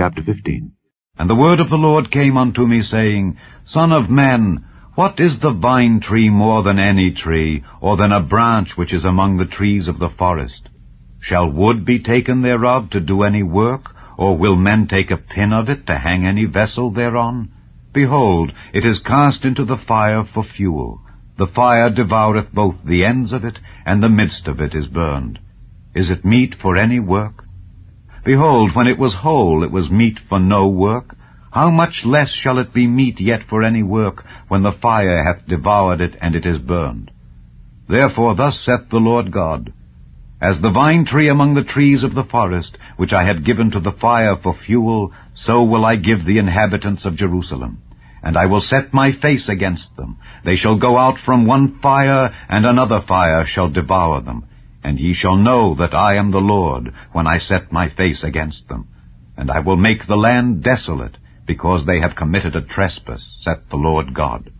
Chapter 15 And the word of the Lord came unto me, saying, Son of man, what is the vine tree more than any tree, or than a branch which is among the trees of the forest? Shall wood be taken thereof to do any work, or will men take a pin of it to hang any vessel thereon? Behold, it is cast into the fire for fuel. The fire devoureth both the ends of it, and the midst of it is burned. Is it meet for any work? Behold, when it was whole, it was meet for no work. How much less shall it be meet yet for any work, when the fire hath devoured it, and it is burned? Therefore thus saith the Lord God, As the vine tree among the trees of the forest, which I have given to the fire for fuel, so will I give the inhabitants of Jerusalem. And I will set my face against them. They shall go out from one fire, and another fire shall devour them. And ye shall know that I am the Lord, when I set my face against them. And I will make the land desolate, because they have committed a trespass, saith the Lord God.